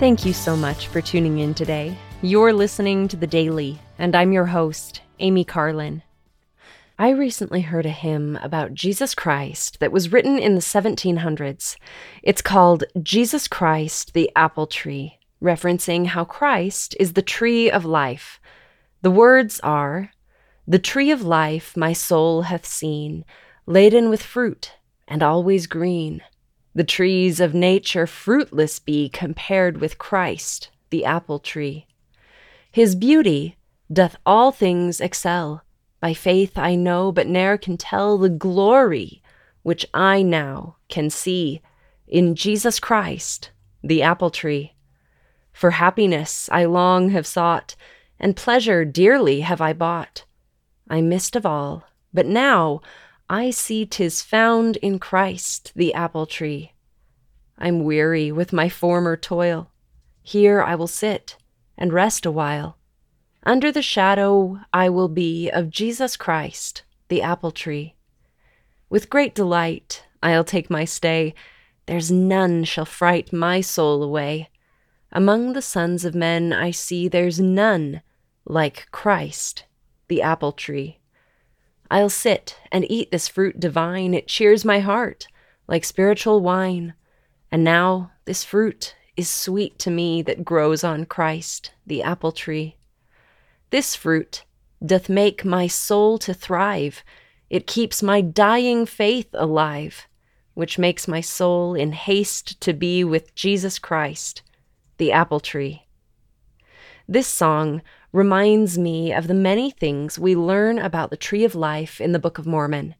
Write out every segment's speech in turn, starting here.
Thank you so much for tuning in today. You're listening to The Daily, and I'm your host, Amy Carlin. I recently heard a hymn about Jesus Christ that was written in the 1700s. It's called Jesus Christ, the Apple Tree, referencing how Christ is the tree of life. The words are The tree of life my soul hath seen, laden with fruit and always green. The trees of nature fruitless be compared with Christ, the apple tree. His beauty doth all things excel. By faith I know, but ne'er can tell the glory which I now can see in Jesus Christ, the apple tree. For happiness I long have sought, and pleasure dearly have I bought. I missed of all, but now I see 'tis found in Christ the apple tree. I'm weary with my former toil. Here I will sit and rest awhile. Under the shadow I will be of Jesus Christ, the apple tree. With great delight I'll take my stay. There's none shall fright my soul away. Among the sons of men I see there's none like Christ, the apple tree. I'll sit and eat this fruit divine. It cheers my heart like spiritual wine. And now this fruit is sweet to me that grows on Christ, the apple tree. This fruit doth make my soul to thrive. It keeps my dying faith alive, which makes my soul in haste to be with Jesus Christ, the apple tree. This song reminds me of the many things we learn about the tree of life in the Book of Mormon.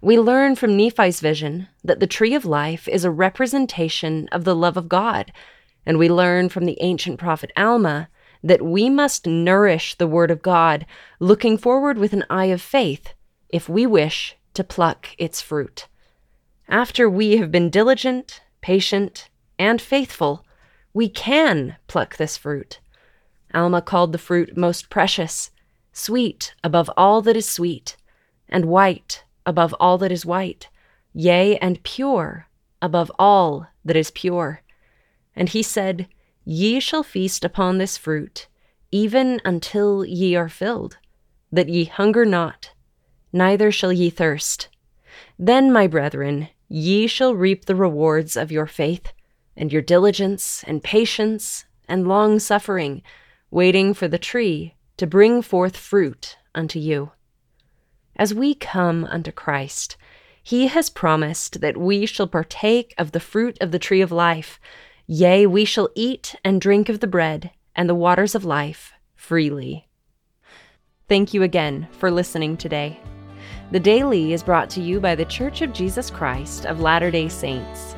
We learn from Nephi's vision that the tree of life is a representation of the love of God, and we learn from the ancient prophet Alma that we must nourish the word of God, looking forward with an eye of faith, if we wish to pluck its fruit. After we have been diligent, patient, and faithful, we can pluck this fruit. Alma called the fruit most precious, sweet above all that is sweet, and white above all that is white, yea, and pure above all that is pure. And he said, Ye shall feast upon this fruit, even until ye are filled, that ye hunger not, neither shall ye thirst. Then, my brethren, ye shall reap the rewards of your faith, and your diligence, and patience, and long suffering waiting for the tree to bring forth fruit unto you. As we come unto Christ, he has promised that we shall partake of the fruit of the tree of life, yea, we shall eat and drink of the bread and the waters of life freely. Thank you again for listening today. The Daily is brought to you by The Church of Jesus Christ of Latter day Saints.